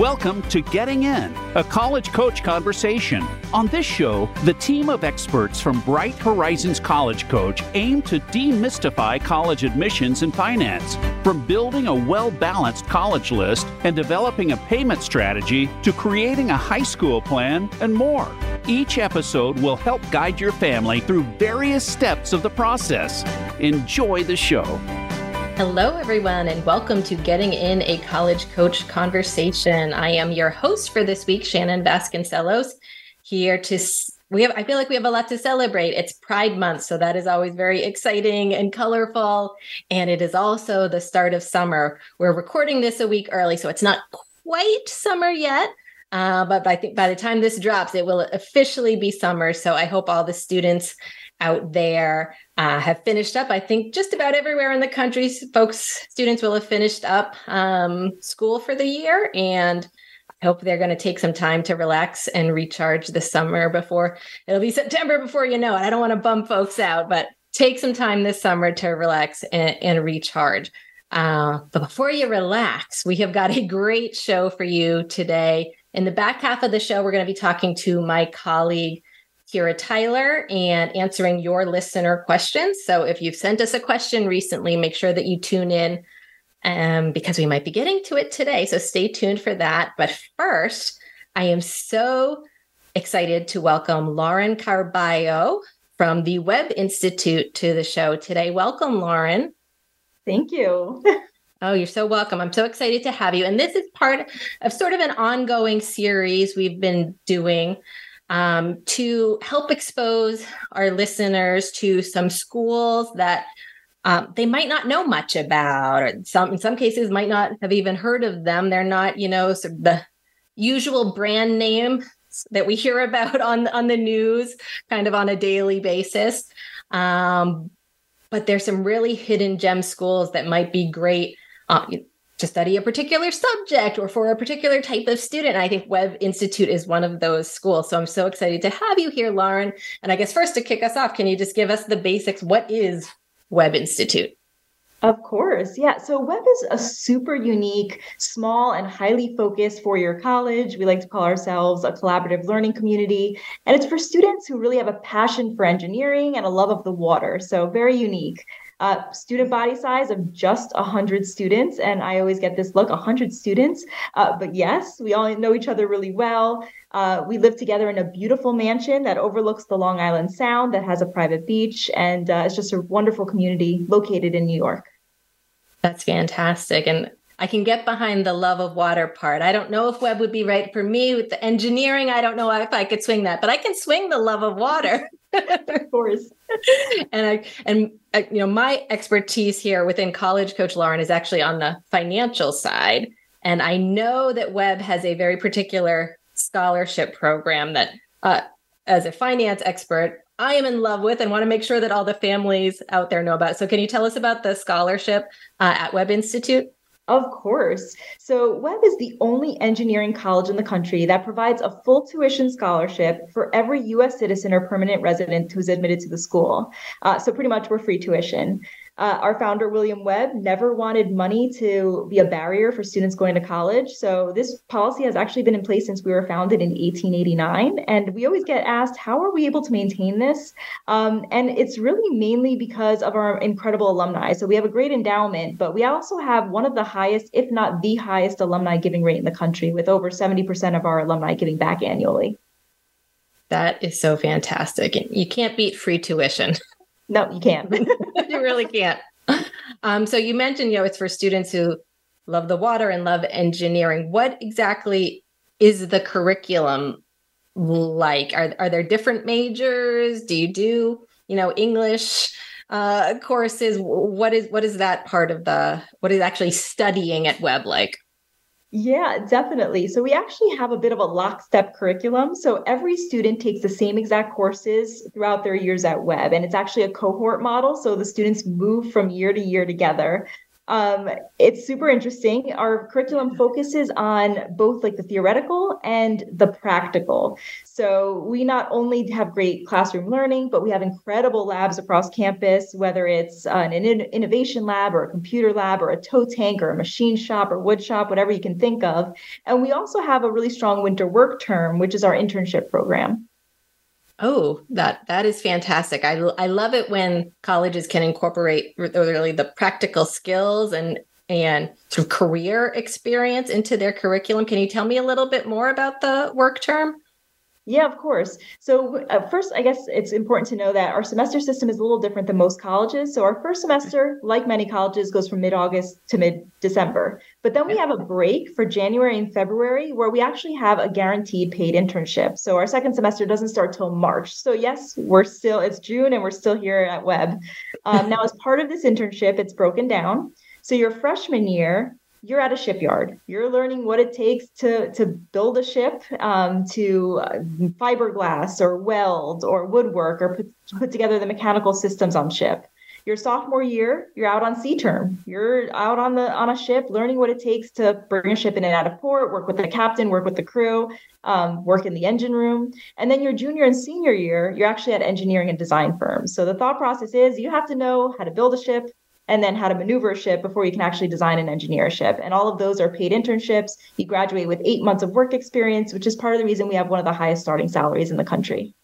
Welcome to Getting In, a college coach conversation. On this show, the team of experts from Bright Horizons College Coach aim to demystify college admissions and finance. From building a well balanced college list and developing a payment strategy to creating a high school plan and more. Each episode will help guide your family through various steps of the process. Enjoy the show. Hello, everyone, and welcome to Getting In a College Coach Conversation. I am your host for this week, Shannon Vasconcelos, here to. We have, I feel like we have a lot to celebrate. It's Pride Month, so that is always very exciting and colorful. And it is also the start of summer. We're recording this a week early, so it's not quite summer yet, uh, but I think by the time this drops, it will officially be summer. So I hope all the students out there uh, have finished up. I think just about everywhere in the country, folks, students will have finished up um, school for the year. And I hope they're going to take some time to relax and recharge this summer before it'll be September before you know it. I don't want to bum folks out, but take some time this summer to relax and, and recharge. Uh, but before you relax, we have got a great show for you today. In the back half of the show, we're going to be talking to my colleague, Kyra Tyler and answering your listener questions. So if you've sent us a question recently, make sure that you tune in um, because we might be getting to it today. So stay tuned for that. But first, I am so excited to welcome Lauren Carballo from the Webb Institute to the show today. Welcome, Lauren. Thank you. Oh, you're so welcome. I'm so excited to have you. And this is part of sort of an ongoing series we've been doing um, to help expose our listeners to some schools that um, they might not know much about, or some in some cases might not have even heard of them. They're not, you know, sort of the usual brand name that we hear about on on the news, kind of on a daily basis. Um, but there's some really hidden gem schools that might be great. Uh, to study a particular subject or for a particular type of student. I think Webb Institute is one of those schools. So I'm so excited to have you here, Lauren. And I guess first to kick us off, can you just give us the basics? What is Webb Institute? Of course. Yeah. So Webb is a super unique, small, and highly focused four year college. We like to call ourselves a collaborative learning community. And it's for students who really have a passion for engineering and a love of the water. So very unique uh, student body size of just 100 students. And I always get this look 100 students. Uh, but yes, we all know each other really well. Uh, we live together in a beautiful mansion that overlooks the Long Island Sound, that has a private beach, and uh, it's just a wonderful community located in New York. That's fantastic. And I can get behind the love of water part. I don't know if Webb would be right for me with the engineering. I don't know if I could swing that, but I can swing the love of water. of course. and I and uh, you know my expertise here within College Coach Lauren is actually on the financial side, and I know that Webb has a very particular scholarship program that, uh, as a finance expert, I am in love with and want to make sure that all the families out there know about. So, can you tell us about the scholarship uh, at Webb Institute? Of course. So, Webb is the only engineering college in the country that provides a full tuition scholarship for every US citizen or permanent resident who's admitted to the school. Uh, so, pretty much we're free tuition. Uh, our founder, William Webb, never wanted money to be a barrier for students going to college. So, this policy has actually been in place since we were founded in 1889. And we always get asked, how are we able to maintain this? Um, and it's really mainly because of our incredible alumni. So, we have a great endowment, but we also have one of the highest, if not the highest, alumni giving rate in the country, with over 70% of our alumni giving back annually. That is so fantastic. And You can't beat free tuition. No, you can't. you really can't. Um, so you mentioned, you know, it's for students who love the water and love engineering. What exactly is the curriculum like? Are are there different majors? Do you do, you know, English uh, courses? What is what is that part of the what is actually studying at Webb like? Yeah, definitely. So we actually have a bit of a lockstep curriculum. So every student takes the same exact courses throughout their years at Webb, and it's actually a cohort model. So the students move from year to year together. Um, it's super interesting. Our curriculum focuses on both like the theoretical and the practical. So we not only have great classroom learning, but we have incredible labs across campus, whether it's uh, an innovation lab or a computer lab or a tow tank or a machine shop or wood shop, whatever you can think of. And we also have a really strong winter work term, which is our internship program. Oh, that that is fantastic. I I love it when colleges can incorporate really the practical skills and and sort of career experience into their curriculum. Can you tell me a little bit more about the work term? Yeah, of course. So, uh, first, I guess it's important to know that our semester system is a little different than most colleges. So, our first semester, like many colleges, goes from mid August to mid December. But then we have a break for January and February where we actually have a guaranteed paid internship. So, our second semester doesn't start till March. So, yes, we're still, it's June and we're still here at Webb. Um, now, as part of this internship, it's broken down. So, your freshman year, you're at a shipyard. You're learning what it takes to to build a ship, um, to uh, fiberglass or weld or woodwork or put, put together the mechanical systems on ship. Your sophomore year, you're out on sea term. You're out on the on a ship, learning what it takes to bring a ship in and out of port, work with the captain, work with the crew, um, work in the engine room. And then your junior and senior year, you're actually at engineering and design firms. So the thought process is you have to know how to build a ship, and then how to maneuver a ship before you can actually design and engineer a ship. And all of those are paid internships. You graduate with eight months of work experience, which is part of the reason we have one of the highest starting salaries in the country.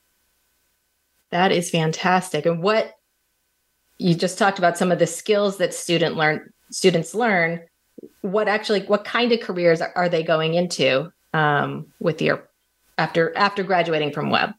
That is fantastic. And what you just talked about some of the skills that student learn students learn. What actually what kind of careers are, they going into um, with your after after graduating from Webb?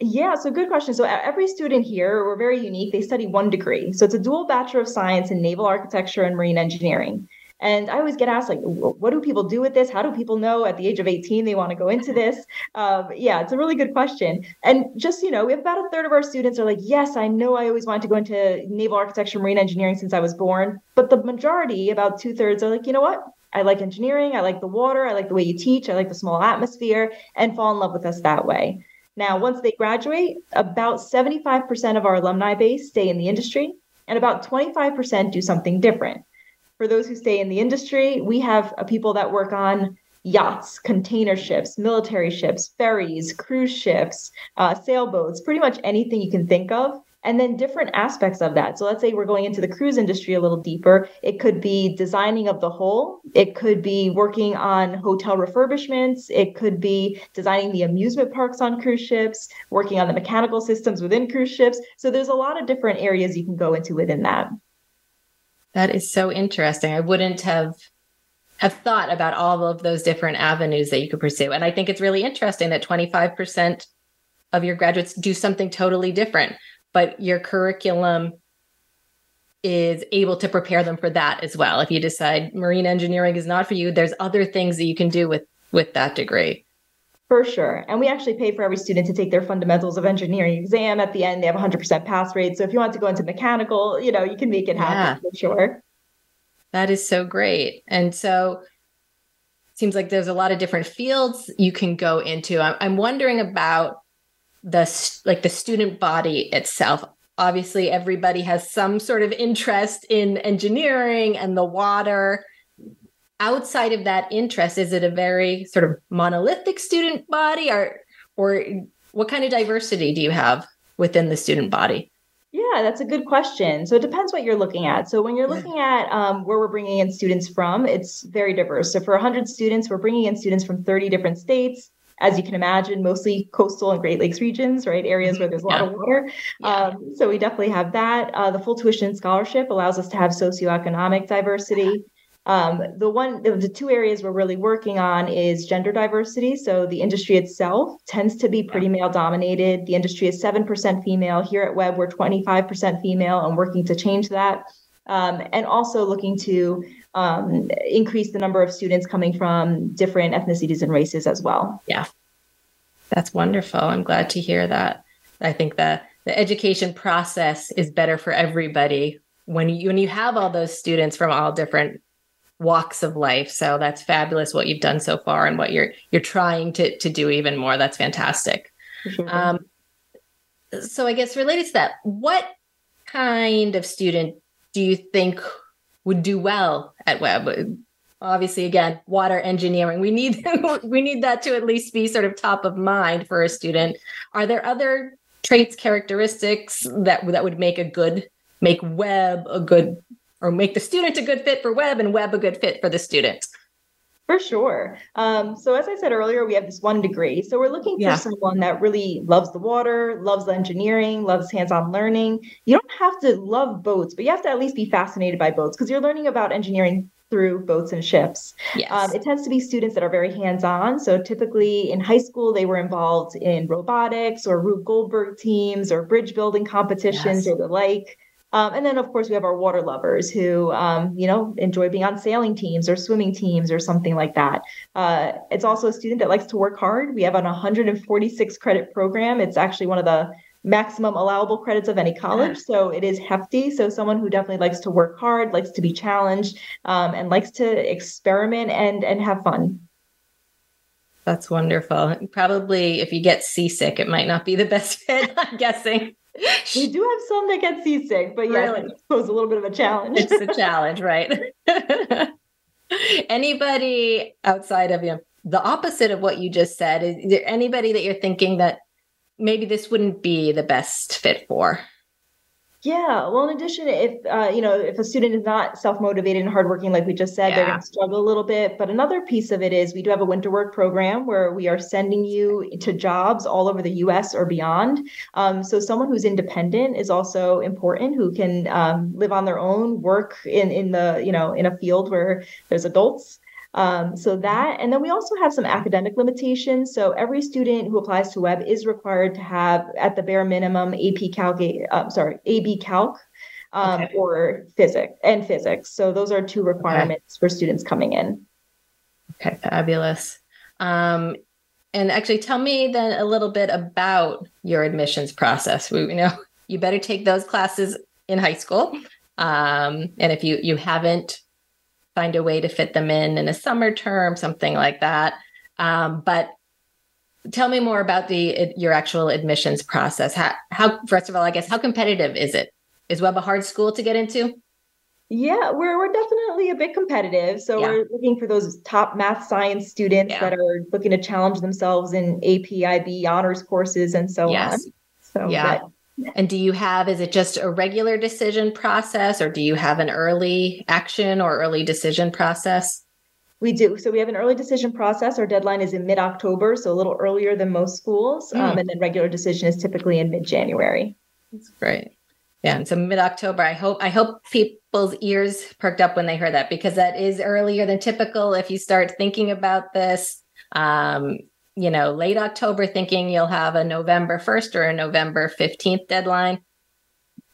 Yeah, so good question. So every student here, we're very unique. They study one degree. So it's a dual Bachelor of Science in Naval Architecture and Marine Engineering. And I always get asked, like, what do people do with this? How do people know at the age of 18 they want to go into this? Um, yeah, it's a really good question. And just, you know, we have about a third of our students are like, yes, I know I always wanted to go into naval architecture, marine engineering since I was born. But the majority, about two thirds, are like, you know what? I like engineering. I like the water. I like the way you teach. I like the small atmosphere and fall in love with us that way. Now, once they graduate, about 75% of our alumni base stay in the industry, and about 25% do something different. For those who stay in the industry, we have people that work on yachts, container ships, military ships, ferries, cruise ships, uh, sailboats, pretty much anything you can think of and then different aspects of that. So let's say we're going into the cruise industry a little deeper. It could be designing of the whole. It could be working on hotel refurbishments. It could be designing the amusement parks on cruise ships, working on the mechanical systems within cruise ships. So there's a lot of different areas you can go into within that. That is so interesting. I wouldn't have have thought about all of those different avenues that you could pursue. And I think it's really interesting that 25% of your graduates do something totally different but your curriculum is able to prepare them for that as well. If you decide marine engineering is not for you, there's other things that you can do with with that degree. For sure. And we actually pay for every student to take their fundamentals of engineering exam at the end. They have 100% pass rate. So if you want to go into mechanical, you know, you can make it happen yeah. for sure. That is so great. And so it seems like there's a lot of different fields you can go into. I'm, I'm wondering about the like the student body itself obviously everybody has some sort of interest in engineering and the water outside of that interest is it a very sort of monolithic student body or or what kind of diversity do you have within the student body yeah, that's a good question. So it depends what you're looking at. So when you're looking at um, where we're bringing in students from, it's very diverse. So for 100 students, we're bringing in students from 30 different states, as you can imagine, mostly coastal and Great Lakes regions, right? Areas where there's a lot yeah. of water. Yeah. Um, so we definitely have that. Uh, the full tuition scholarship allows us to have socioeconomic diversity. Um, the one, the, the, two areas we're really working on is gender diversity. So the industry itself tends to be pretty male dominated. The industry is 7% female. Here at Webb, we're 25% female and working to change that. Um, and also looking to um, increase the number of students coming from different ethnicities and races as well. Yeah, that's wonderful. I'm glad to hear that. I think the the education process is better for everybody when you when you have all those students from all different walks of life. So that's fabulous what you've done so far and what you're you're trying to to do even more. That's fantastic. Sure. Um, so I guess related to that, what kind of student do you think would do well at Webb Obviously, again, water engineering. We need we need that to at least be sort of top of mind for a student. Are there other traits, characteristics that that would make a good make Webb a good or make the student a good fit for Webb and Webb a good fit for the student? For sure. Um, so as I said earlier, we have this one degree. So we're looking for yeah. someone that really loves the water, loves the engineering, loves hands-on learning. You don't have to love boats, but you have to at least be fascinated by boats because you're learning about engineering through boats and ships. Yes. Um, it tends to be students that are very hands-on. So typically in high school, they were involved in robotics or Rube Goldberg teams or bridge building competitions yes. or the like. Um, and then, of course, we have our water lovers who, um, you know, enjoy being on sailing teams or swimming teams or something like that. Uh, it's also a student that likes to work hard. We have an 146 credit program. It's actually one of the maximum allowable credits of any college. So it is hefty. So someone who definitely likes to work hard, likes to be challenged, um, and likes to experiment and and have fun. That's wonderful. Probably if you get seasick, it might not be the best fit, I'm guessing we do have some that get seasick, but yeah, really? it's a little bit of a challenge. it's a challenge, right? anybody outside of you know, the opposite of what you just said, is there anybody that you're thinking that maybe this wouldn't be the best fit for? Yeah. Well, in addition, if uh, you know, if a student is not self-motivated and hardworking, like we just said, yeah. they're going to struggle a little bit. But another piece of it is we do have a winter work program where we are sending you to jobs all over the U.S. or beyond. Um, so someone who's independent is also important, who can um, live on their own, work in in the you know in a field where there's adults. Um, so that, and then we also have some academic limitations. So every student who applies to Webb is required to have, at the bare minimum, AP Calc, uh, sorry, AB Calc, um, okay. or physics and physics. So those are two requirements okay. for students coming in. Okay, fabulous. Um, and actually, tell me then a little bit about your admissions process. We you know you better take those classes in high school, um, and if you you haven't find a way to fit them in in a summer term, something like that. Um, but tell me more about the your actual admissions process. How, how first of all, I guess how competitive is it? Is Webb a hard school to get into? Yeah, we're we're definitely a bit competitive. So yeah. we're looking for those top math science students yeah. that are looking to challenge themselves in AP, IB honors courses and so yes. on. So yeah. But, and do you have, is it just a regular decision process or do you have an early action or early decision process? We do. So we have an early decision process. Our deadline is in mid October, so a little earlier than most schools. Mm. Um, and then regular decision is typically in mid January. That's great. Yeah, and so mid October. I hope I hope people's ears perked up when they heard that because that is earlier than typical. If you start thinking about this, um, you know, late October thinking you'll have a November 1st or a November 15th deadline.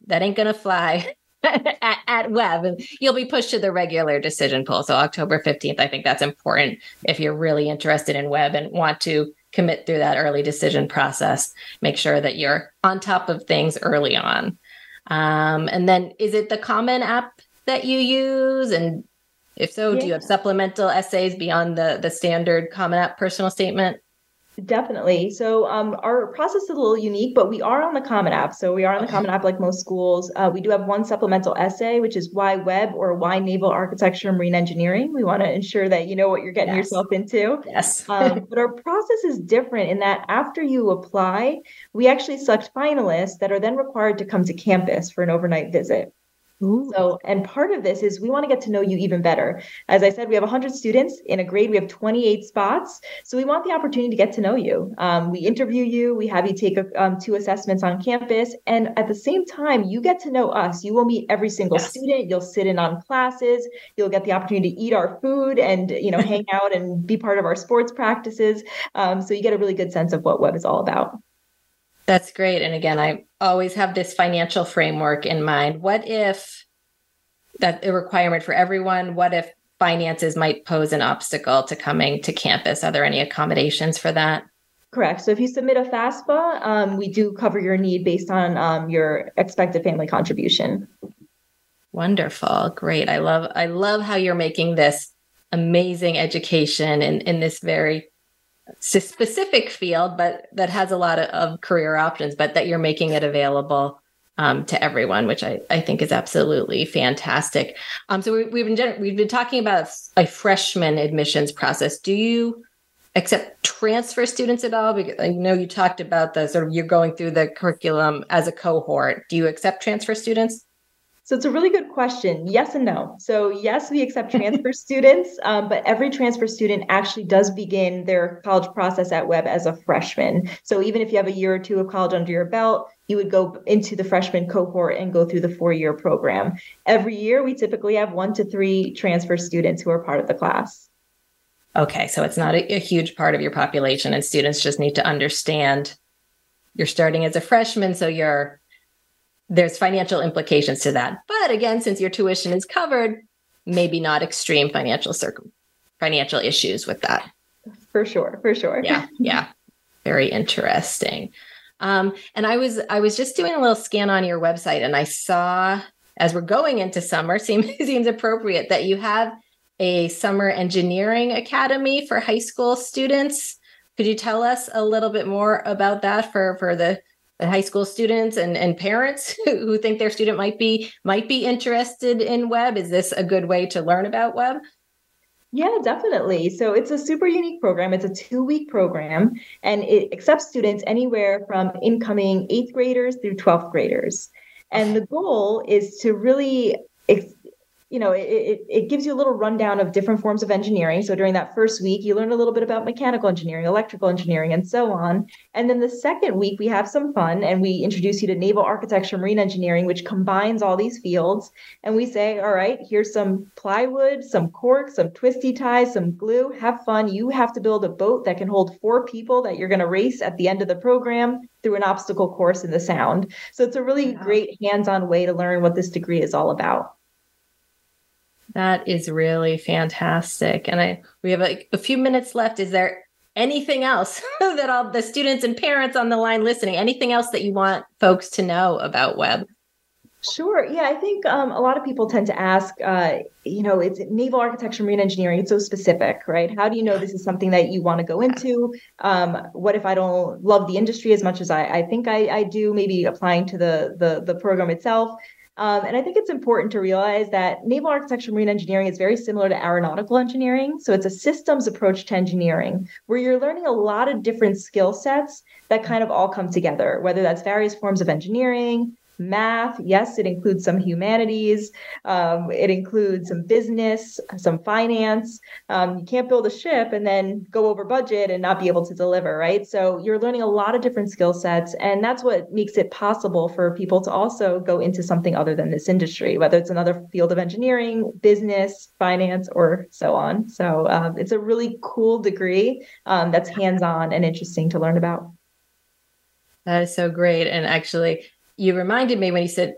That ain't going to fly at, at. And you'll be pushed to the regular decision pool. So October 15th, I think that's important if you're really interested in Webb and want to commit through that early decision process. Make sure that you're on top of things early on. Um, and then is it the Common App that you use? And if so, yeah. do you have supplemental essays beyond the the standard Common App personal statement? Definitely. So um, our process is a little unique, but we are on the Common App. So we are on the Common App like most schools. Uh, we do have one supplemental essay, which is why Webb or why naval architecture and marine engineering. We want to ensure that you know what you're getting yes. yourself into. Yes. um, but our process is different in that after you apply, we actually select finalists that are then required to come to campus for an overnight visit. Ooh. So, and part of this is we want to get to know you even better. As I said, we have 100 students in a grade, we have 28 spots. So, we want the opportunity to get to know you. Um, we interview you, we have you take a, um, two assessments on campus. And at the same time, you get to know us. You will meet every single yes. student, you'll sit in on classes, you'll get the opportunity to eat our food and, you know, hang out and be part of our sports practices. Um, so, you get a really good sense of what Webb is all about. That's great. And again, I always have this financial framework in mind. What if that a requirement for everyone? What if finances might pose an obstacle to coming to campus? Are there any accommodations for that? Correct. So if you submit a FAFSA, um, we do cover your need based on um, your expected family contribution. Wonderful. Great. I love I love how you're making this amazing education in, in this very specific field, but that has a lot of, of career options, but that you're making it available um, to everyone, which I, I think is absolutely fantastic. Um, so we, have been we've been talking about a freshman admissions process. Do you accept transfer students at all? Because I know you talked about the sort of you're going through the curriculum as a cohort. Do you accept transfer students? So it's a really good question. Yes and no. So yes, we accept transfer students, um, but every transfer student actually does begin their college process at Webb as a freshman. So even if you have a year or two of college under your belt, you would go into the freshman cohort and go through the four-year program. Every year, we typically have one to three transfer students who are part of the class. Okay, so it's not a, a huge part of your population, and students just need to understand you're starting as a freshman, so you're there's financial implications to that. But again, since your tuition is covered, maybe not extreme financial circum financial issues with that. For sure, for sure. Yeah, yeah. Very interesting. Um, and I was I was just doing a little scan on your website and I saw as we're going into summer, seems seems appropriate that you have a summer engineering academy for high school students. Could you tell us a little bit more about that for for the Uh, high school students and, and parents who think their student might be might be interested in Webb. Is this a good way to learn about Webb? Yeah definitely. So it's a super unique program. It's a two week program and it accepts students anywhere from incoming eighth graders through 12th graders. And the goal is to really you know, it, it gives you a little rundown of different forms of engineering. So during that first week, you learn a little bit about mechanical engineering, electrical engineering, and so on. And then the second week, we have some fun and we introduce you to naval architecture, marine engineering, which combines all these fields. And we say, all right, here's some plywood, some cork, some twisty ties, some glue. Have fun. You have to build a boat that can hold four people that you're going to race at the end of the program through an obstacle course in the sound. So it's a really great hands on way to learn what this degree is all about. That is really fantastic. And I we have a, a few minutes left. Is there anything else that all the students and parents on the line listening, anything else that you want folks to know about Webb? Sure. Yeah, I think um, a lot of people tend to ask, uh, you know, it's naval architecture, marine engineering. It's so specific, right? How do you know this is something that you want to go into? Um, what if I don't love the industry as much as I, I think I, I do? Maybe applying to the, the the program itself. Um, and I think it's important to realize that naval architecture marine engineering is very similar to aeronautical engineering. So it's a systems approach to engineering where you're learning a lot of different skill sets that kind of all come together, whether that's various forms of engineering, math. Yes, it includes some humanities. Um, it includes some business, some finance. Um, you can't build a ship and then go over budget and not be able to deliver, right? So you're learning a lot of different skill sets. And that's what makes it possible for people to also go into something other than this industry, whether it's another field of engineering, business, finance, or so on. So um, it's a really cool degree um, that's hands on and interesting to learn about. That is so great. And actually, you reminded me when you said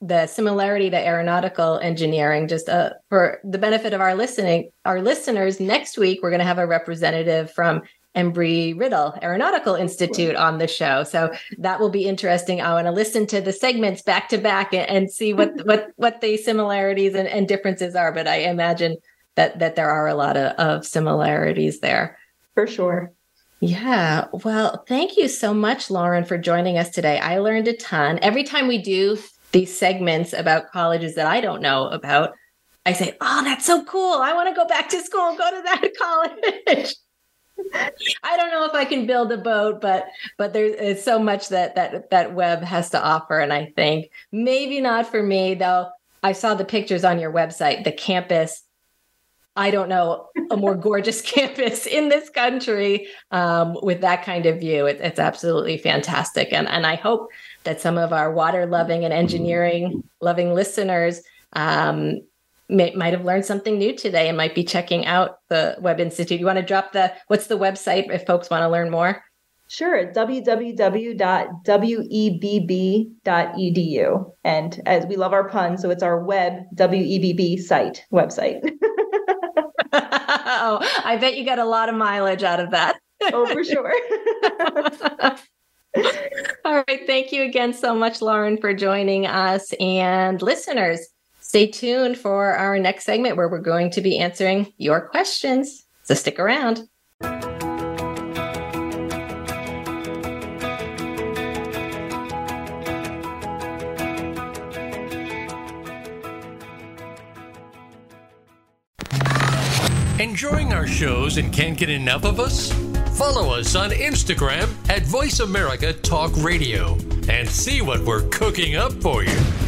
the similarity to aeronautical engineering just uh, for the benefit of our listening our listeners next week we're going to have a representative from Embry-Riddle aeronautical institute on the show. So that will be interesting. I want to listen to the segments back to back and, and see what what what the similarities and, and, differences are but i imagine that that there are a lot of, of similarities there. For sure yeah. Well, thank you so much, Lauren, for joining us today. I learned a ton. Every time we do these segments about colleges that I don't know about, I say, Oh, that's so cool. I want to go back to school and go to that college. I don't know if I can build a boat, but but there's so much that that that Webb has to offer. And I think maybe not for me, though. I saw the pictures on your website. The campus I don't know a more gorgeous campus in this country um, with that kind of view. It, it's absolutely fantastic, and and I hope that some of our water loving and engineering loving listeners um, may, might have learned something new today and might be checking out the Webb Institute. You want to drop the what's the website if folks want to learn more? Sure, www.webb.edu. And as we love our puns, so it's our web WEBB site website. oh, I bet you got a lot of mileage out of that. oh, for sure. All right. Thank you again so much, Lauren, for joining us. And listeners, stay tuned for our next segment where we're going to be answering your questions. So stick around. Shows and can't get enough of us? Follow us on Instagram at Voice America Talk Radio and see what we're cooking up for you.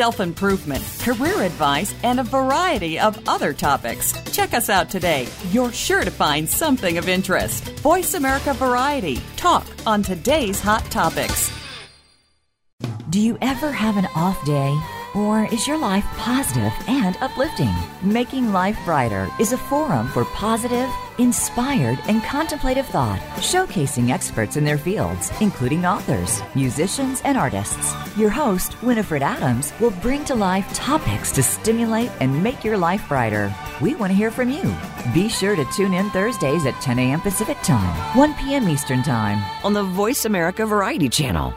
self improvement, career advice, and a variety of other topics. Check us out today. You're sure to find something of interest. Voice America Variety. Talk on today's hot topics. Do you ever have an off day? Or is your life positive and uplifting? Making Life Brighter is a forum for positive, inspired, and contemplative thought, showcasing experts in their fields, including authors, musicians, and artists. Your host, Winifred Adams, will bring to life topics to stimulate and make your life brighter. We want to hear from you. Be sure to tune in Thursdays at 10 a.m. Pacific Time, 1 p.m. Eastern Time on the Voice America Variety Channel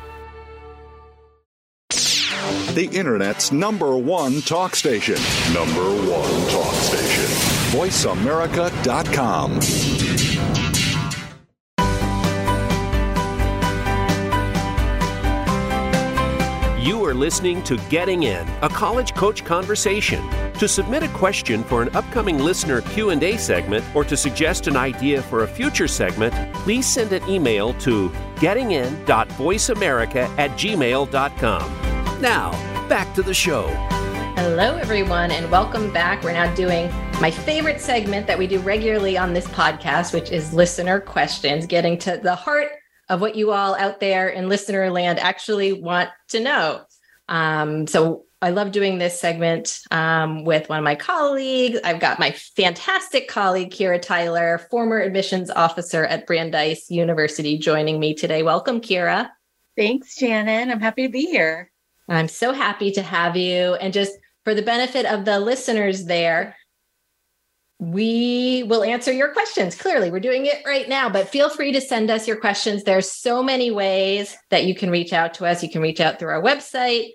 the Internet's number one talk station. Number one talk station. VoiceAmerica.com. You are listening to Getting In, a college coach conversation. To submit a question for an upcoming listener Q&A segment or to suggest an idea for a future segment, please send an email to gettingin.voiceamerica at gmail.com. Now, back to the show. Hello, everyone, and welcome back. We're now doing my favorite segment that we do regularly on this podcast, which is listener questions, getting to the heart of what you all out there in listener land actually want to know. Um, so I love doing this segment um, with one of my colleagues. I've got my fantastic colleague, Kyra Tyler, former admissions officer at Brandeis University, joining me today. Welcome, Kyra. Thanks, Shannon. I'm happy to be here. I'm so happy to have you. And just for the benefit of the listeners there, we will answer your questions. Clearly, we're doing it right now, but feel free to send us your questions. There's so many ways that you can reach out to us. You can reach out through our website,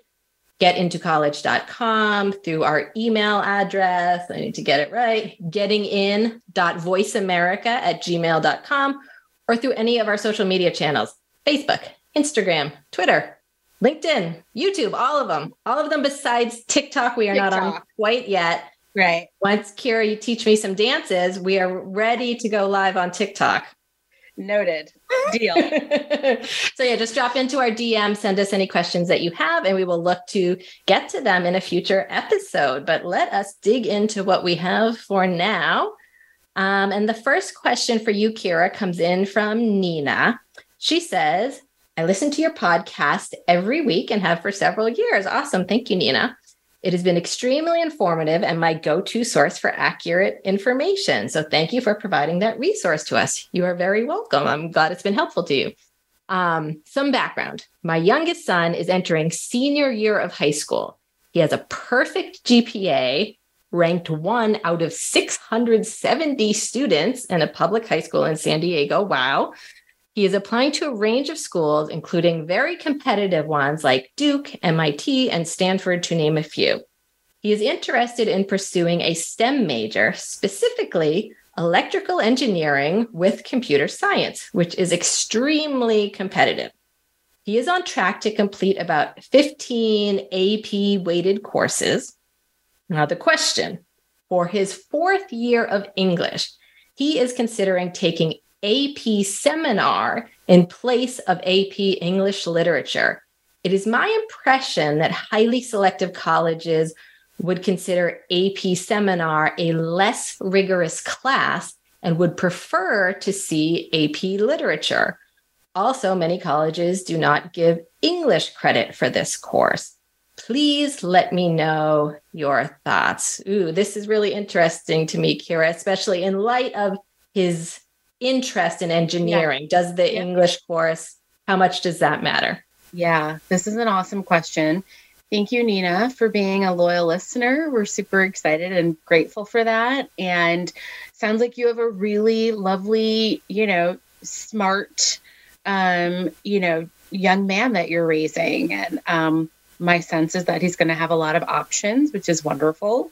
getintocollege.com, through our email address. I need to get it right gettingin.voiceamerica at gmail.com, or through any of our social media channels Facebook, Instagram, Twitter, LinkedIn, YouTube, all of them, all of them besides TikTok. We are TikTok. not on quite yet. Right. Once Kyra, you teach me some dances, we are ready to go live on TikTok. Noted. Deal. so yeah, just drop into our DM, send us any questions that you have, and we will look to get to them in a future episode. But let us dig into what we have for now. Um, and the first question for you, Kyra, comes in from Nina. She says, I listen to your podcast every week and have for several years. Awesome. Thank you, Nina. It has been extremely informative and my go to source for accurate information. So, thank you for providing that resource to us. You are very welcome. I'm glad it's been helpful to you. Um, some background My youngest son is entering senior year of high school. He has a perfect GPA, ranked one out of 670 students in a public high school in San Diego. Wow. He is applying to a range of schools, including very competitive ones like Duke, MIT, and Stanford, to name a few. He is interested in pursuing a STEM major, specifically electrical engineering with computer science, which is extremely competitive. He is on track to complete about 15 AP weighted courses. Now, the question for his fourth year of English, he is considering taking AP seminar in place of AP English literature. It is my impression that highly selective colleges would consider AP seminar a less rigorous class and would prefer to see AP literature. Also, many colleges do not give English credit for this course. Please let me know your thoughts. Ooh, this is really interesting to me, Kyra, especially in light of his interest in engineering? Yeah. Does the yeah. English course, how much does that matter? Yeah, this is an awesome question. Thank you, Nina, for being a loyal listener. We're super excited and grateful for that. And sounds like you have a really lovely, you know, smart, um, you know, young man that you're raising. And um, my sense is that he's going to have a lot of options, which is wonderful.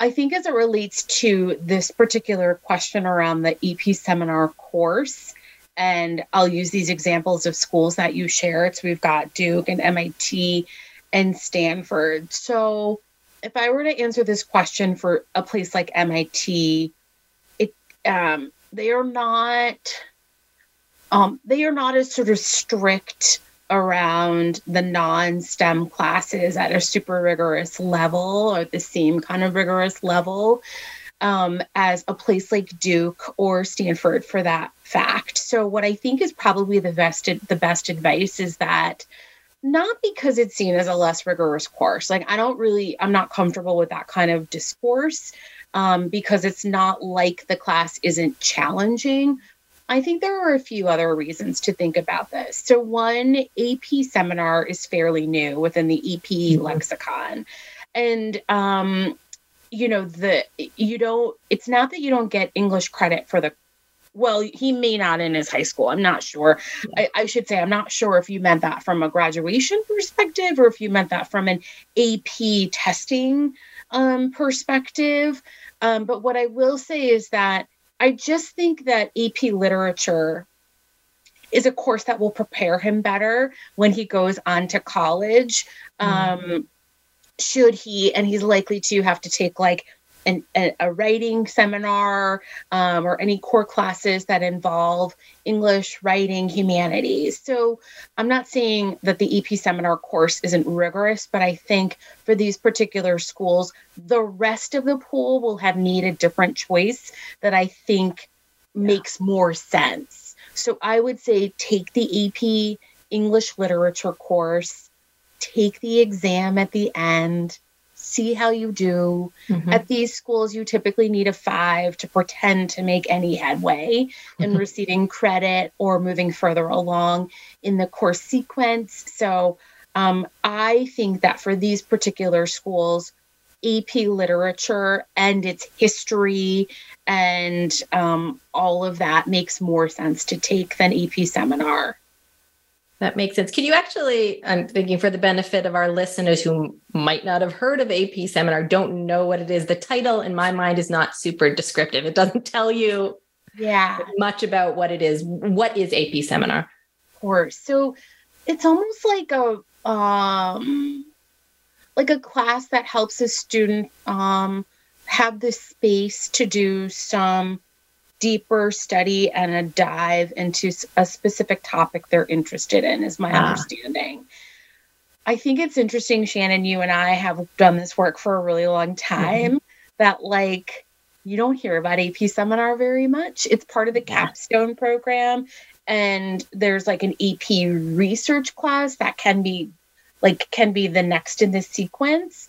I think as it relates to this particular question around the AP seminar course, and I'll use these examples of schools that you shared. So we've got Duke and MIT and Stanford. So if I were to answer this question for a place like MIT, it um, they are not um, they are not as sort of strict around the non-STEM classes at a super rigorous level or the same kind of rigorous level um, as a place like Duke or Stanford for that fact. So what I think is probably the best the best advice is that not because it's seen as a less rigorous course. Like I don't really I'm not comfortable with that kind of discourse um, because it's not like the class isn't challenging. I think there are a few other reasons to think about this. So, one, AP seminar is fairly new within the AP mm-hmm. lexicon. And um, you know the you don't it's not that you don't get english credit for the well he may not in his high school i'm not sure I, I, should say i'm not sure if you meant that from a graduation perspective or if you meant that from an ap testing um, perspective um, but what i will say is that i just think that ap literature is a course that will prepare him better when he goes on to college mm-hmm. um, should he and he's likely to have to take like an, a, a writing seminar um, or any core classes that involve English, writing, humanities. So I'm not saying that the AP seminar course isn't rigorous, but I think for these particular schools, the rest of the pool will have made a different choice that I think yeah. makes more sense. So I would say take the AP English literature course take the exam at the end, see how you do. Mm-hmm. At these schools, you typically need a five to pretend to make any headway in mm-hmm. receiving credit or moving further along in the course sequence. So um, I think that for these particular schools, AP literature and its history and um, all of that makes more sense to take than AP seminar. That makes sense. Can you actually, I'm thinking for the benefit of our listeners who might not have heard of AP seminar, don't know what it is. The title in my mind is not super descriptive. It doesn't tell you yeah much about what it is. What is AP seminar? Of course. So it's almost like a um like a class that helps a student um have the space to do some deeper study and a dive into a specific topic they're interested in, is my ah. understanding. I think it's interesting, Shannon, you and I have done this work for a really long time mm-hmm. that, like, you don't hear about AP seminar very much. It's part of the yeah. capstone program. And there's like an AP research class that can be like can be the next in this sequence.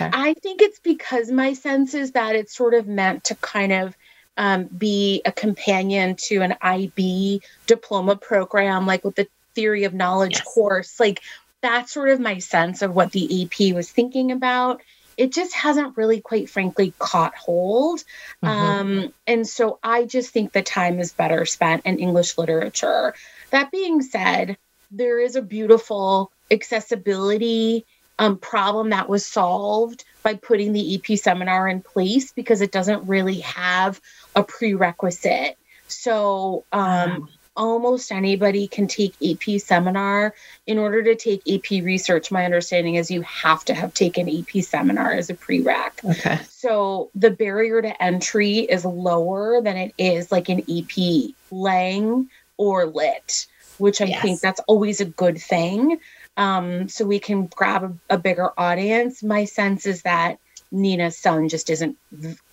Okay. I think it's because my sense is that it's sort of meant to kind of um, be a companion to an IB diploma program, like with the theory of knowledge yes. course. Like that's sort of my sense of what the AP was thinking about. It just hasn't really, quite frankly, caught hold. Mm-hmm. Um, and so I just think the time is better spent in English literature. That being said, there is a beautiful accessibility um, problem that was solved by putting the AP seminar in place because it doesn't really have a prerequisite. So, um, almost anybody can take AP seminar. In order to take AP research, my understanding is you have to have taken AP seminar as a prereq. Okay. So the barrier to entry is lower than it is like an AP Lang or Lit, which I yes. think that's always a good thing um, so we can grab a, a bigger audience. My sense is that Nina's son just isn't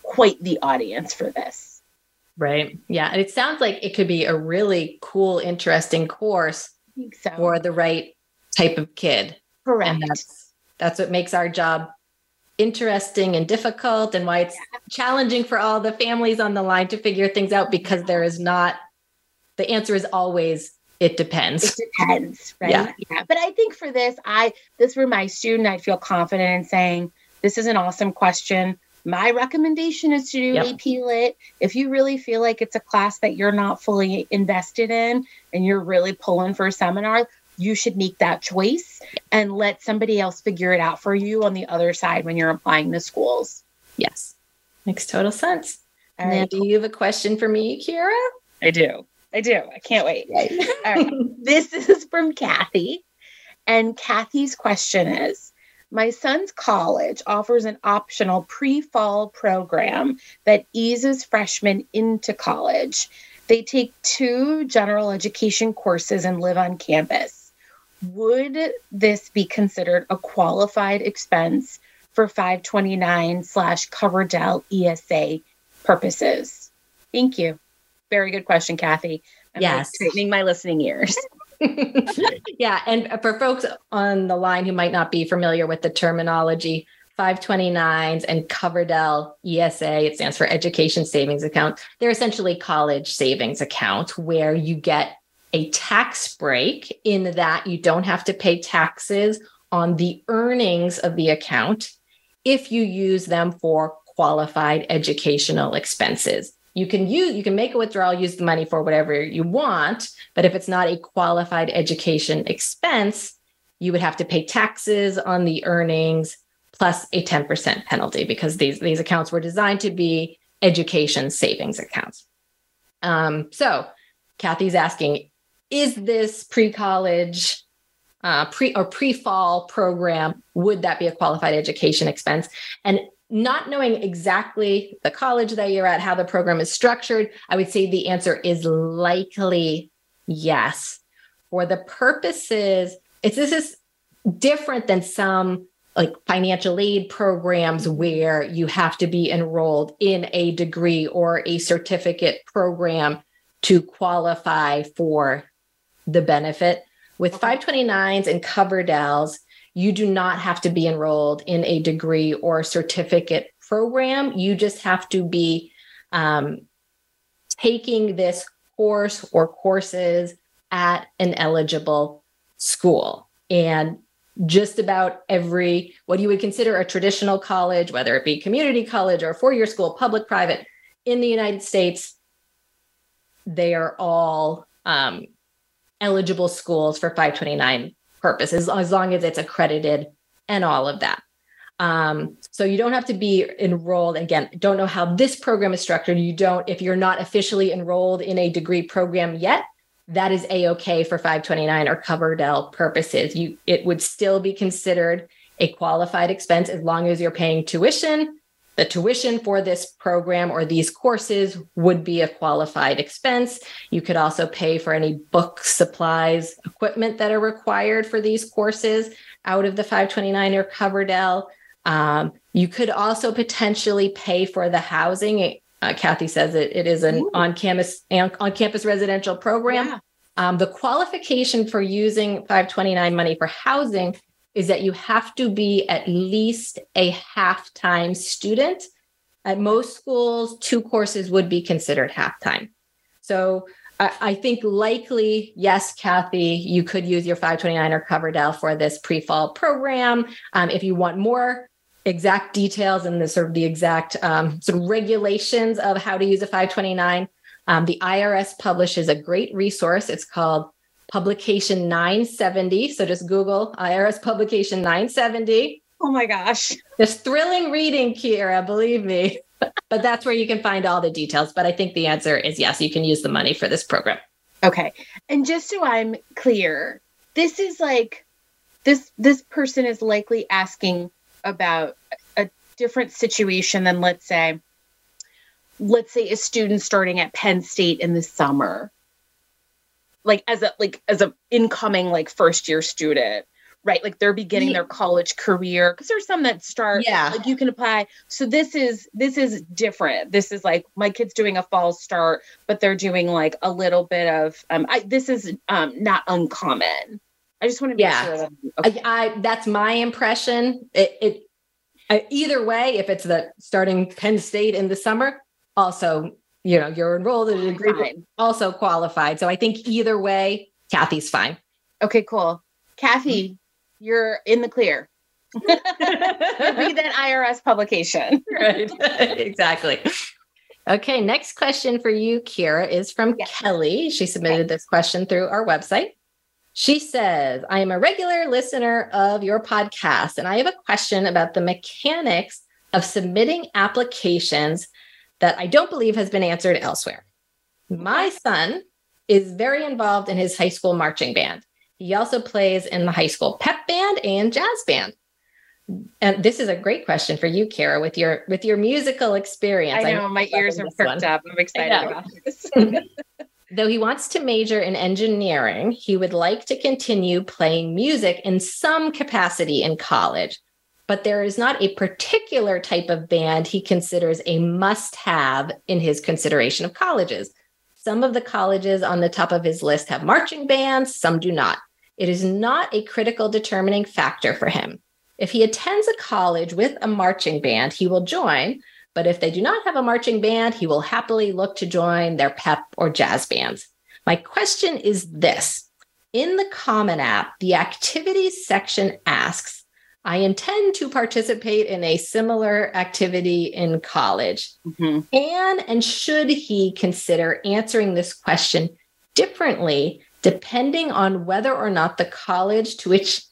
quite the audience for this. Right. Yeah. And it sounds like it could be a really cool, interesting course so. for the right type of kid. Correct. And that's that's what makes our job interesting and difficult and why it's yeah. challenging for all the families on the line to figure things out because there is not the answer is always it depends. It depends, right? Yeah. yeah. But I think for this, I this were my student, I'd feel confident in saying, this is an awesome question. My recommendation is to do yep. AP Lit. If you really feel like it's a class that you're not fully invested in and you're really pulling for a seminar, you should make that choice and let somebody else figure it out for you on the other side when you're applying to schools. Yes. Makes total sense. All now, right. do you have a question for me, Kyra? I do. I do. I can't wait. All right. This is from Kathy. And Kathy's question is My son's college offers an optional pre fall program that eases freshmen into college. They take two general education courses and live on campus. Would this be considered a qualified expense for 529 slash Coverdell ESA purposes? Thank you. Very good question, Kathy. I'm like, Yes. straightening my listening ears. yeah. And for folks on the line who might not be familiar with the terminology, 529s and Coverdell ESA, it stands for Education Savings Account. They're essentially college savings accounts where you get a tax break in that you don't have to pay taxes on the earnings of the account if you use them for qualified educational expenses. You can use you can make a withdrawal, use the money for whatever you want, but if it's not a qualified education expense, you would have to pay taxes on the earnings plus a 10% penalty because these these accounts were designed to be education savings accounts. Um, so Kathy's asking, is this pre-college uh, pre or pre-fall program would that be a qualified education expense and not knowing exactly the college that you're at how the program is structured i would say the answer is likely yes. For the purposes it's this is different than some like financial aid programs where you have to be enrolled in a degree or a certificate program to qualify for the benefit. With 529s and Coverdells, you do not have to be enrolled in a degree or certificate program. You just have to be um, taking this course or courses at an eligible school. And just about every, what you would consider a traditional college, whether it be community college or four year school, public, private, in the United States, they are all um, eligible schools for 529 purposes as long as it's accredited and all of that. Um, so you don't have to be enrolled. Again, don't know how this program is structured. You don't, if you're not officially enrolled in a degree program yet, that is a-okay for 529 or Coverdell purposes. You it would still be considered a qualified expense as long as you're paying tuition. The tuition for this program or these courses would be a qualified expense. You could also pay for any books, supplies, equipment that are required for these courses out of the 529 or Coverdell. Um, you could also potentially pay for the housing. Uh, Kathy says it, it is an on campus on campus residential program. Yeah. Um, the qualification for using 529 money for housing is that you have to be at least a half time student. At most schools, two courses would be considered half time. So I, I think likely, yes, Kathy, you could use your 529 or Coverdell for this pre fall program. Um, if you want more exact details and the sort of the exact um, sort of regulations of how to use a 529, um, the IRS publishes a great resource. It's called Publication 970. So just Google uh, IRS Publication 970. Oh my gosh. It's thrilling reading, Kyra, believe me. but that's where you can find all the details. But I think the answer is yes, you can use the money for this program. Okay. And just so I'm clear, this is like this this person is likely asking about a different situation than let's say let's say a student starting at Penn State in the summer. Like as a like as a incoming like first year student, right? Like they're beginning Yeah. their college career because there's some that start Yeah. like you can apply. So this is this is different. This is like my kid's doing a fall start, but they're doing like a little bit of um I this is um not uncommon. I just want to be Yeah. sure that okay. I, I that's my impression. It, it I, either way, if it's the starting Penn State in the summer, also you know you're enrolled in a degree, also qualified. So I think either way, Kathy's fine. Okay, cool. Kathy, mm-hmm. you're in the clear. Read that IRS publication. right exactly okay next question for you kyra is from kelly she submitted this question through our website She says, I am a regular listener of your podcast, and I have a question about the mechanics of submitting applications that I don't believe has been answered elsewhere. My son is very involved in his high school marching band. He also plays in the high school pep band and jazz band. And this is a great question for you, Kyra, with your with your musical experience. I know, I my ears are perked up. I'm excited about this. Though he wants to major in engineering, he would like to continue playing music in some capacity in college. But there is not a particular type of band he considers a must have in his consideration of colleges. Some of the colleges on the top of his list have marching bands, some do not. It is not a critical determining factor for him. If he attends a college with a marching band, he will join, but if they do not have a marching band, he will happily look to join their pep or jazz bands. My question is this In the Common App, the activities section asks, I intend to participate in a similar activity in college. Mm-hmm. And and should he consider answering this question differently depending on whether or not the college to which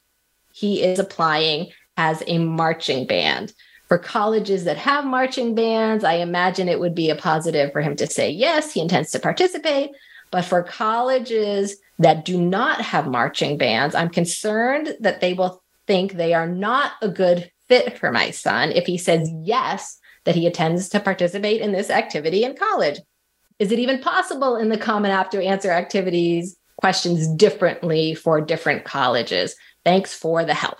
he is applying has a marching band? For colleges that have marching bands, I imagine it would be a positive for him to say yes, he intends to participate. But for colleges that do not have marching bands, I'm concerned that they will think they are not a good fit for my son if he says yes, that he intends to participate in this activity in college. Is it even possible in the Common App to answer activities questions differently for different colleges? Thanks for the help.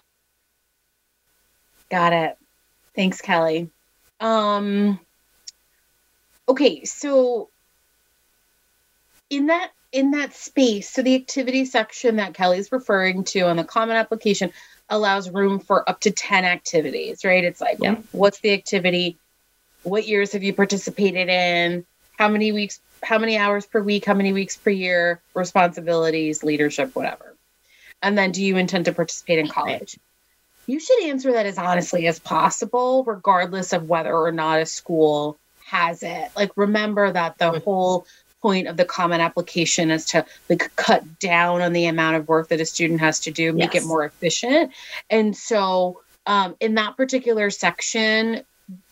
Got it. Thanks, Kelly. Um, okay, so in that in that space, so the activity section that Kelly's referring to on the common application allows room for up to 10 activities, right? It's like, yeah. what's the activity? What years have you participated in? How many weeks, how many hours per week, how many weeks per year, responsibilities, leadership, whatever. And then do you intend to participate in college? you should answer that as honestly as possible, regardless of whether or not a school has it. Like, remember that the mm. whole point of the common application is to like cut down on the amount of work that a student has to do, make yes. it more efficient. And so, um, in that particular section,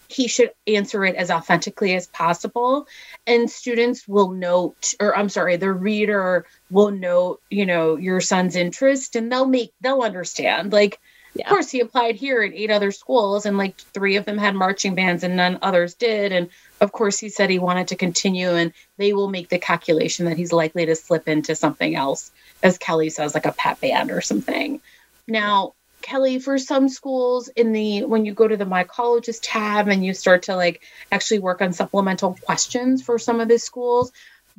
he should answer it as authentically as possible and students will note or i'm sorry the reader will note you know your son's interest and they'll make they'll understand like yeah. Of course, he applied here at eight other schools, and like three of them had marching bands, and none others did. And of course, he said he wanted to continue, and they will make the calculation that he's likely to slip into something else, as Kelly says, like a pet band or something. Now, Kelly, for some schools in the when you go to the My Colleges tab and you start to like actually work on supplemental questions for some of the schools,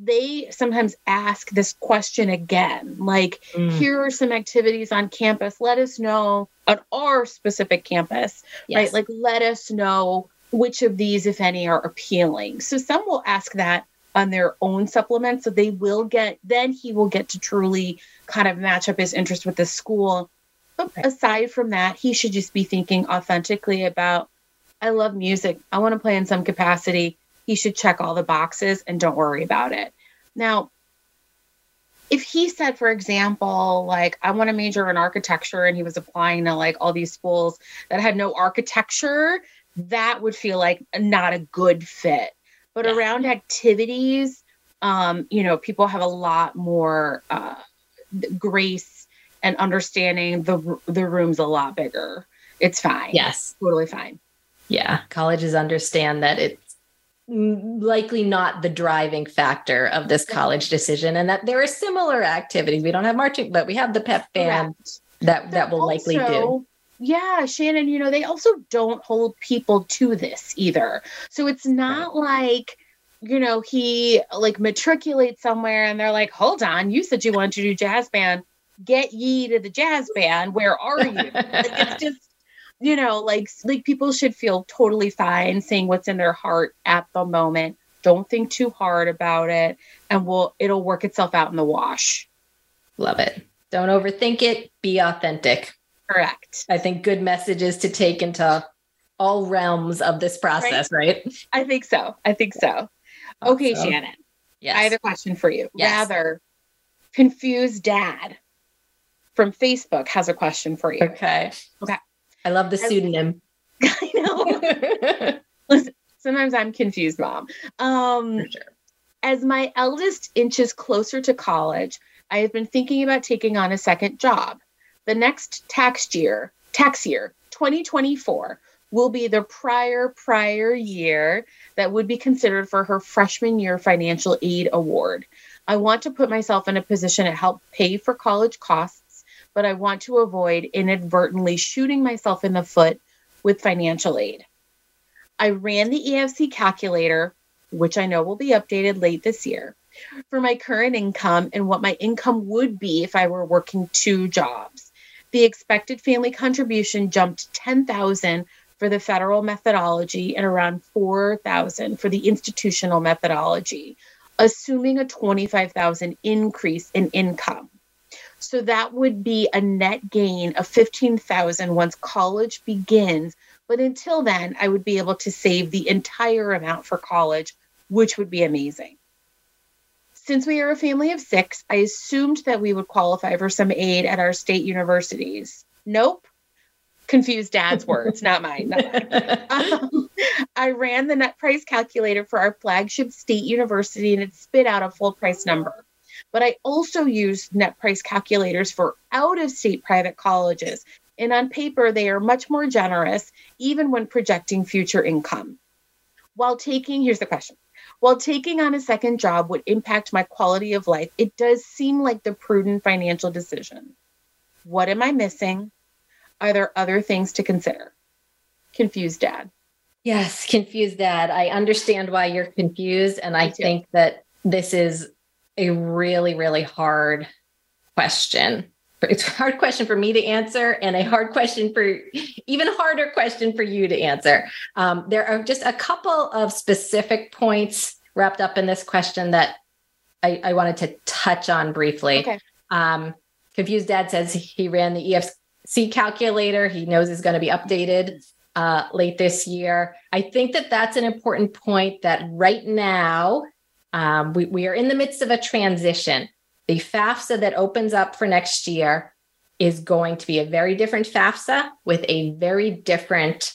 they sometimes ask this question again like mm. here are some activities on campus. Let us know on our specific campus yes. right like let us know which of these if any are appealing. So some will ask that on their own supplement so they will get then he will get to truly kind of match up his interest with the school. But aside from that he should just be thinking authentically about i love music. I want to play in some capacity he should check all the boxes and don't worry about it. Now, if he said, for example, like, I want to major in architecture and he was applying to like all these schools that had no architecture, that would feel like not a good fit. But yeah. around activities, um, you know, people have a lot more uh, grace and understanding. The the room's a lot bigger. It's fine. Yes, totally fine. Yeah, colleges understand that it likely not the driving factor of this college decision and that there are similar activities. We don't have marching but we have the pep band Correct. that that will also, likely do. yeah shannon you know they also don't hold people to this either. So it's not right. like you know he like matriculates somewhere and they're like hold on you said you wanted to do jazz band. Get ye to the jazz band. Where are you? Like, it's just you know like like people should feel totally fine saying what's in their heart at the moment don't think too hard about it and we'll it'll work itself out in the wash love it don't overthink it be authentic correct i think good messages to take into all realms of this process right, right? i think so i think so okay shannon yes. i have a question for you yes. rather confused dad from Facebook has a question for you. Okay. Okay. I love the pseudonym. I know. Listen, sometimes I'm confused, mom. Um, sure. As my eldest inches closer to college, I have been thinking about taking on a second job. The next tax year, tax year 2024, will be the prior prior year that would be considered for her freshman year financial aid award. I want to put myself in a position to help pay for college costs, but I want to avoid inadvertently shooting myself in the foot with financial aid. I ran the EFC calculator, which I know will be updated late this year, for my current income and what my income would be if I were working two jobs. The expected family contribution jumped 10,000 for the federal methodology and around 4,000 for the institutional methodology, assuming a 25,000 increase in income. So that would be a net gain of 15,000 once college begins, but until then I would be able to save the entire amount for college, which would be amazing. Since we are a family of 6, I assumed that we would qualify for some aid at our state universities. Nope confused dad's words, not mine. Not mine. Um, I ran the net price calculator for our flagship state university and it spit out a full price number. But I also used net price calculators for out of state private colleges. And on paper, they are much more generous, even when projecting future income. While taking, here's the question while taking on a second job would impact my quality of life, it does seem like the prudent financial decision. What am I missing? Are there other things to consider? Confused dad. Yes, confused dad. I understand why you're confused. And I think that this is a really, really hard question. It's a hard question for me to answer, and a hard question for even harder question for you to answer. Um, there are just a couple of specific points wrapped up in this question that I, I wanted to touch on briefly. Okay. Um, confused dad says he ran the EFC C calculator. He knows is going to be updated uh, late this year. I think that that's an important point that right now um, we, we are in the midst of a transition. The FAFSA that opens up for next year is going to be a very different FAFSA with a very different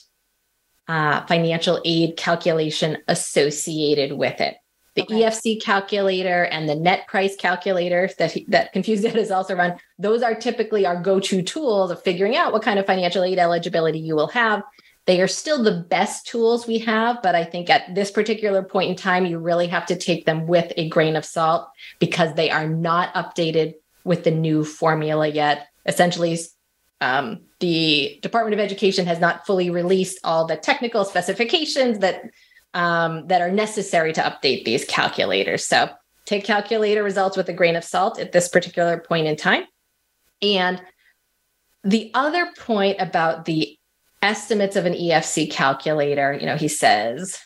uh, financial aid calculation associated with it the okay. EFC calculator and the net price calculator that that Confused has also run. Those are typically our go-to tools of figuring out what kind of financial aid eligibility you will have. They are still the best tools we have, but I think at this particular point in time, you really have to take them with a grain of salt because they are not updated with the new formula yet. Essentially, um, the Department of Education has not fully released all the technical specifications that um, that are necessary to update these calculators. So take calculator results with a grain of salt at this particular point in time. And the other point about the estimates of an EFC calculator, you know, he says,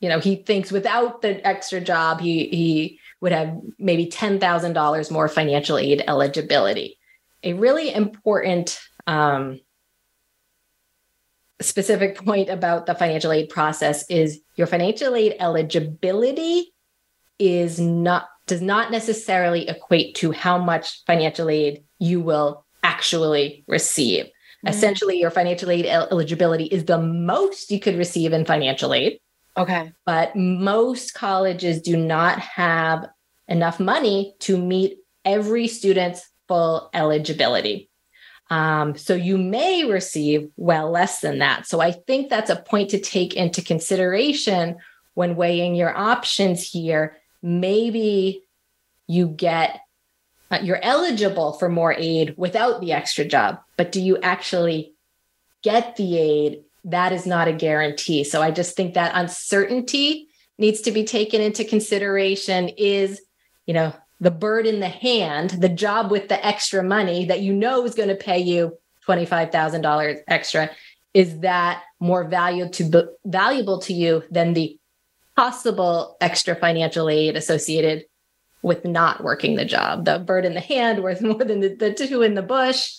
you know, he thinks without the extra job, he he would have maybe ten thousand dollars more financial aid eligibility. A really important um, specific point about the financial aid process is your financial aid eligibility is not does not necessarily equate to how much financial aid you will actually receive. Mm-hmm. Essentially, your financial aid eligibility is the most you could receive in financial aid. Okay. But most colleges do not have enough money to meet every student's full eligibility. Um, so you may receive well less than that. So I think that's a point to take into consideration when weighing your options here. Maybe you get uh, you're eligible for more aid without the extra job, but do you actually get the aid? That is not a guarantee. So I just think that uncertainty needs to be taken into consideration is, you know, the bird in the hand, the job with the extra money that you know is going to pay you $25,000 extra, is that more value to, valuable to you than the possible extra financial aid associated with not working the job? The bird in the hand worth more than the, the two in the bush.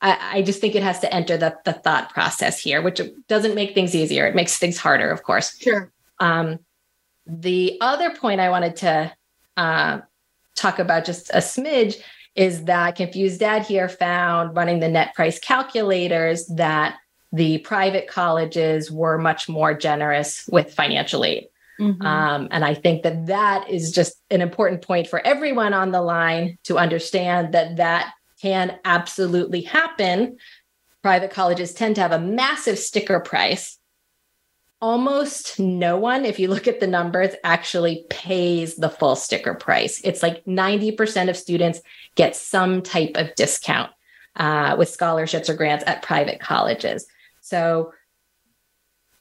I, I just think it has to enter the, the thought process here, which doesn't make things easier. It makes things harder, of course. Sure. Um, the other point I wanted to uh, talk about just a smidge is that Confused Dad here found running the net price calculators that the private colleges were much more generous with financial aid. Mm-hmm. Um, and I think that that is just an important point for everyone on the line to understand that that can absolutely happen. Private colleges tend to have a massive sticker price. Almost no one, if you look at the numbers, actually pays the full sticker price. It's like 90% of students get some type of discount uh, with scholarships or grants at private colleges. So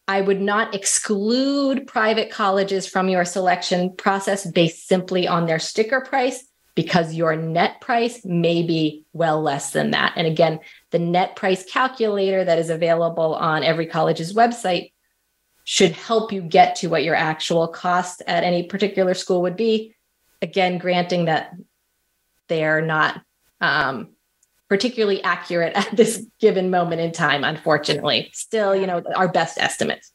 I would not exclude private colleges from your selection process based simply on their sticker price because your net price may be well less than that. And again, the net price calculator that is available on every college's website should help you get to what your actual cost at any particular school would be. Again, granting that they are not um, particularly accurate at this given moment in time, unfortunately. Still, you know, our best estimates.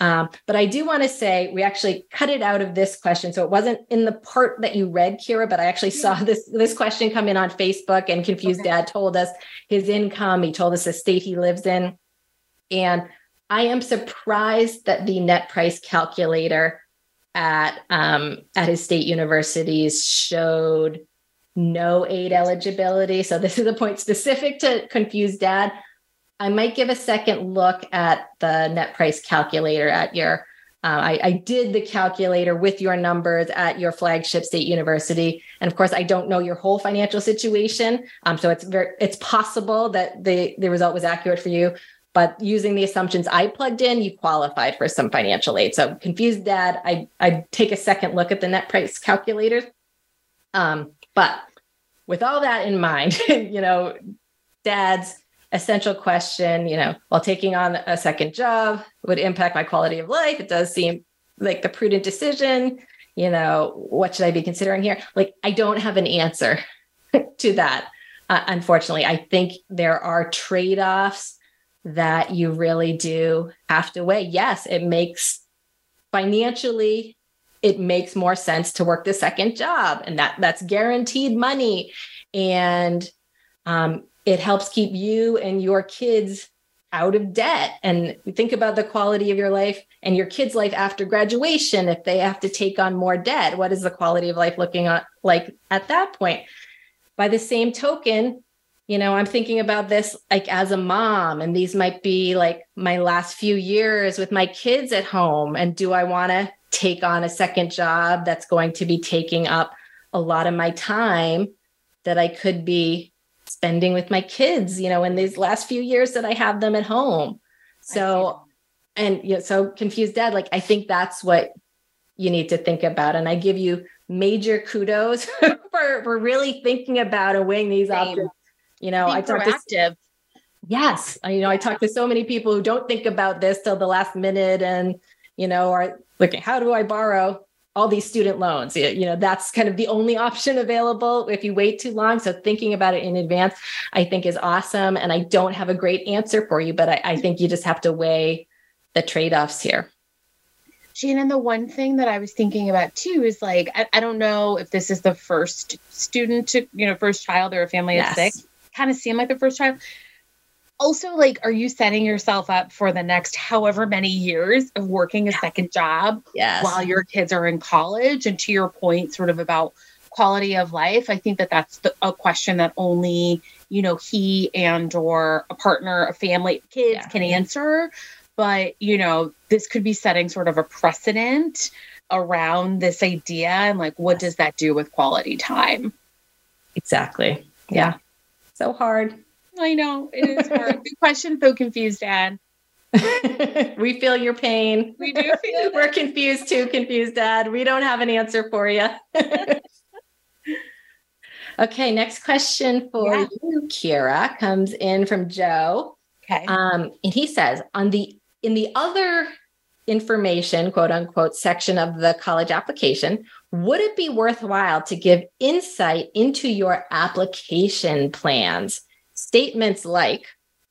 Um, but I do want to say we actually cut it out of this question, so it wasn't in the part that you read, Kyra. But I actually saw this this question come in on Facebook, and confused okay. dad told us his income. He told us the state he lives in, and I am surprised that the net price calculator at um, at his state universities showed no aid eligibility. So this is a point specific to confused dad. I might give a second look at the net price calculator at your. Uh, I, I, did the calculator with your numbers at your flagship state university, and of course, I don't know your whole financial situation. Um, so it's very it's possible that the the result was accurate for you, but using the assumptions I plugged in, you qualified for some financial aid. So confused dad, I I take a second look at the net price calculator. Um, but with all that in mind, you know, dad's essential question, you know, while taking on a second job would impact my quality of life. It does seem like the prudent decision. You know, what should I be considering here? Like, I don't have an answer to that. Uh, unfortunately, I think there are trade offs that you really do have to weigh. Yes, it makes financially it makes more sense to work the second job and that that's guaranteed money. And um, it helps keep you and your kids out of debt. And think about the quality of your life and your kids life after graduation if they have to take on more debt what is the quality of life looking like at that point? By the same token you know i'm thinking about this like as a mom and these might be like my last few years with my kids at home and do i want to take on a second job that's going to be taking up a lot of my time that I could be spending with my kids, you know, in these last few years that I have them at home. So, and you know, so confused dad, like I think that's what you need to think about. And I give you major kudos for, for really thinking about and weighing these Same. options. You know, I talked. To, yes, I, you know, I talk to so many people who don't think about this till the last minute and, you know, are looking, how do I borrow all these student loans? You know, that's kind of the only option available if you wait too long. So thinking about it in advance, I think is awesome. And I don't have a great answer for you, but I, I think you just have to weigh the trade-offs here. Shannon, the one thing that I was thinking about too is like, I, I, don't know if this is the first student to, you know, first child or a family yes. of six. Kind of seem like the first child also like are you setting yourself up for the next however many years of working a yeah. second job yes. while your kids are in college and to your point sort of about quality of life i think that that's the, a question that only you know he and or a partner a family kids yeah. can answer but you know this could be setting sort of a precedent around this idea and like what yes. does that do with quality time exactly yeah so hard I know it is hard. Good question, so confused, Dad. we feel your pain. We do feel We're confused too, confused, Dad. We don't have an answer for you. okay, next question for yeah. you, Kyra, comes in from Joe. Okay. Um, and he says, on the in the other information, quote unquote, section of the college application, would it be worthwhile to give insight into your application plans? Statements like,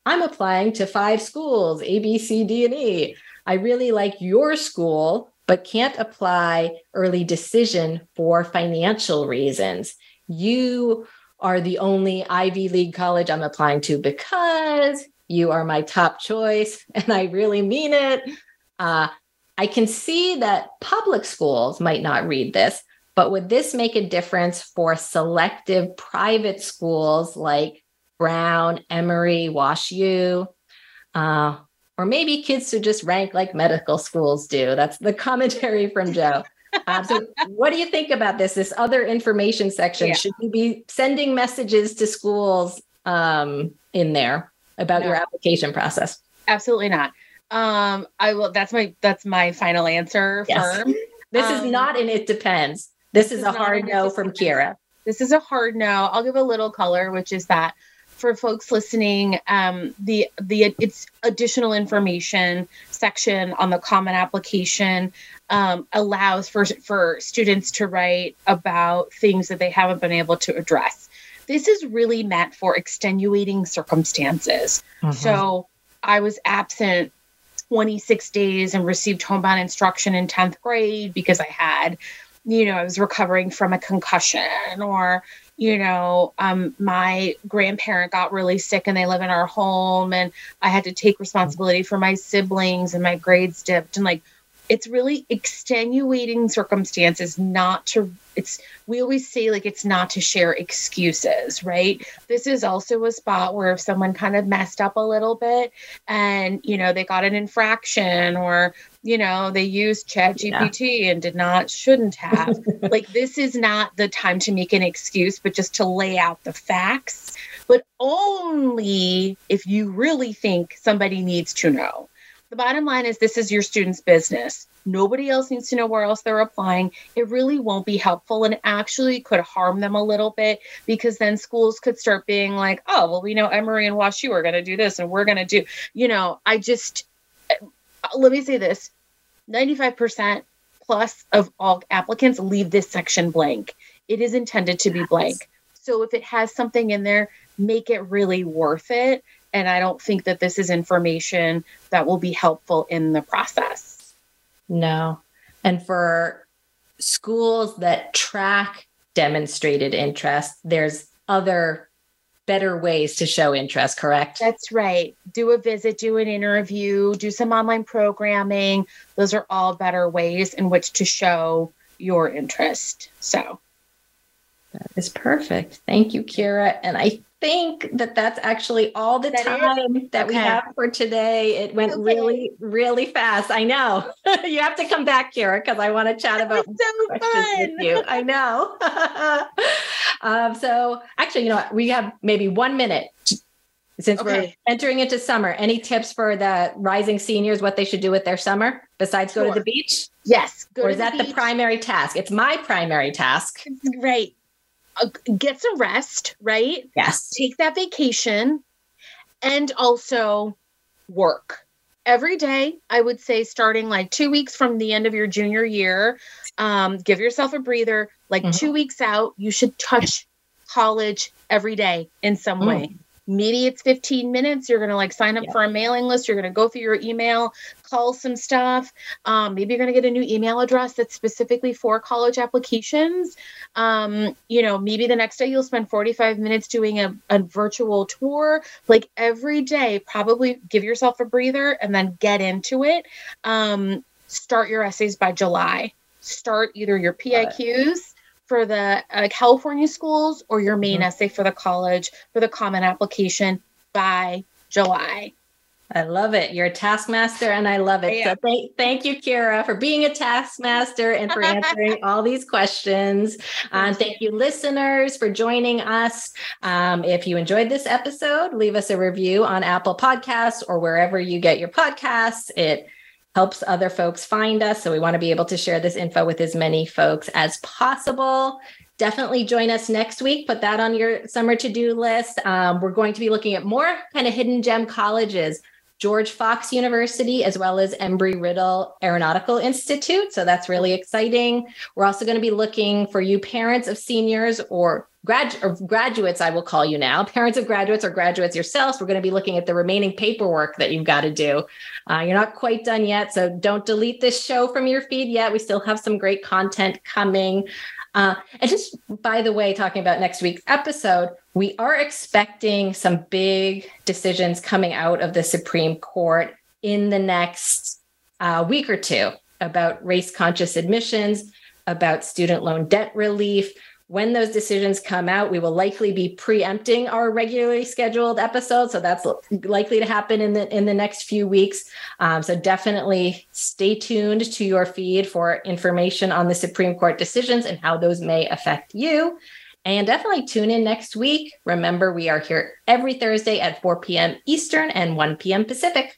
I'm applying to five schools, A, B, C, D, and E. I really like your school, but can't apply early decision for financial reasons. You are the only Ivy League college I'm applying to because you are my top choice. And I really mean it. Uh, I can see that public schools might not read this, but would this make a difference for selective private schools like Brown, Emory, Wash U? Uh, or maybe kids who just rank like medical schools do. That's the commentary from Joe. Um, so, what do you think about this? This other information section? Yeah. Should you be sending messages to schools um, in there about no. your application process? Absolutely not. Um, I will. That's my that's my final answer. Yes. Firm. This um, is not and it depends. This, this is, is, a hard no from Kyra. This is a hard no. I'll give a little color, which is that for folks listening, um, the the it's additional information section on the common application um, allows for for students to write about things that they haven't been able to address. This is really meant for extenuating circumstances. Mm-hmm. So I was absent 26 days and received homebound instruction in 10th grade because I had, you know, I was recovering from a concussion or you know, um, my grandparent got really sick and they live in our home, and I had to take responsibility for my siblings, and my grades dipped, and like it's really extenuating circumstances not to it's we always say like it's not to share excuses right? This is also a spot where if someone kind of messed up a little bit and you know they got an infraction or you know they used chat gpt yeah. and did not shouldn't have like this is not the time to make an excuse but just to lay out the facts. But only if you really think somebody needs to know the bottom line is this is your student's business nobody else needs to know where else they're applying it really won't be helpful and actually could harm them a little bit because then schools could start being like oh well we know emory and washu are going to do this and we're going to do you know i just let me say this 95% plus of all applicants leave this section blank. It is intended to be blank. So if it has something in there, make it really worth it. And I don't think that this is information that will be helpful in the process. No. And for schools that track demonstrated interest, there's other better ways to show interest, correct? That's right. Do a visit, do an interview, do some online programming. Those are all better ways in which to show your interest. So that is perfect. Thank you, Kyra. And I think that that's actually all the that time that okay. we have for today. It went okay. really, really fast. I know. you have to come back, Kyra, because I want to chat about so fun. with you. I know. um, so actually, you know, what? we have maybe one minute since okay. we're entering into summer. Any tips for the rising seniors what they should do with their summer besides sure. go to the beach? Yes. or is that beach. the primary task? It's my primary task. Right. Get some rest, right? Yes. Take that vacation and also work. Every day, I would say, starting like two weeks from the end of your junior year, um, give yourself a breather. Like mm-hmm. two weeks out, you should touch college every day in some mm. way maybe it's 15 minutes you're going to like sign up yeah. for a mailing list you're going to go through your email call some stuff um, maybe you're going to get a new email address that's specifically for college applications. Um, you know maybe the next day you'll spend 45 minutes doing a, a virtual tour. Like every day probably give yourself a breather and then get into it. Um, start your essays by july. Start either your piqs for the uh, California schools or your main mm-hmm. essay for the college for the common application by July. I love it. You're a taskmaster and I love it. So thank, thank you, Kyra, for being a taskmaster and for answering all these questions. And um, thank you, listeners, for joining us. Um, if you enjoyed this episode, leave us a review on Apple Podcasts or wherever you get your podcasts. It helps other folks find us. So we want to be able to share this info with as many folks as possible. Definitely join us next week. Put that on your summer to do list. Um, we're going to be looking at more kind of hidden gem colleges. George Fox University, as well as Embry-Riddle Aeronautical Institute. So that's really exciting. We're also going to be looking for you parents of seniors or grad or graduates, I will call you now, parents of graduates or graduates yourselves. We're going to be looking at the remaining paperwork that you've got to do. Uh, you're not quite done yet, so don't delete this show from your feed yet. We still have some great content coming. Uh, and just by the way, talking about next week's episode, we are expecting some big decisions coming out of the Supreme Court in the next uh, week or two about race conscious admissions, about student loan debt relief. When those decisions come out, we will likely be preempting our regularly scheduled episode, so that's likely to happen in the in the next few weeks. Um, so definitely stay tuned to your feed for information on the Supreme Court decisions and how those may affect you. And definitely tune in next week. Remember, we are here every Thursday at 4 p.m. Eastern and 1 p.m. Pacific.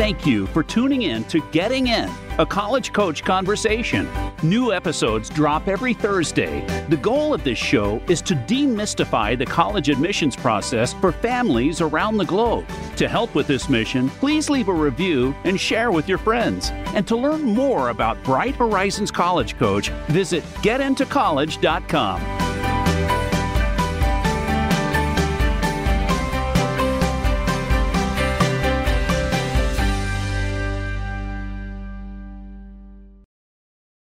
Thank you for tuning in to Getting In, a college coach conversation. New episodes drop every Thursday. The goal of this show is to demystify the college admissions process for families around the globe. To help with this mission, please leave a review and share with your friends. And to learn more about Bright Horizons College Coach, visit getintocollege.com.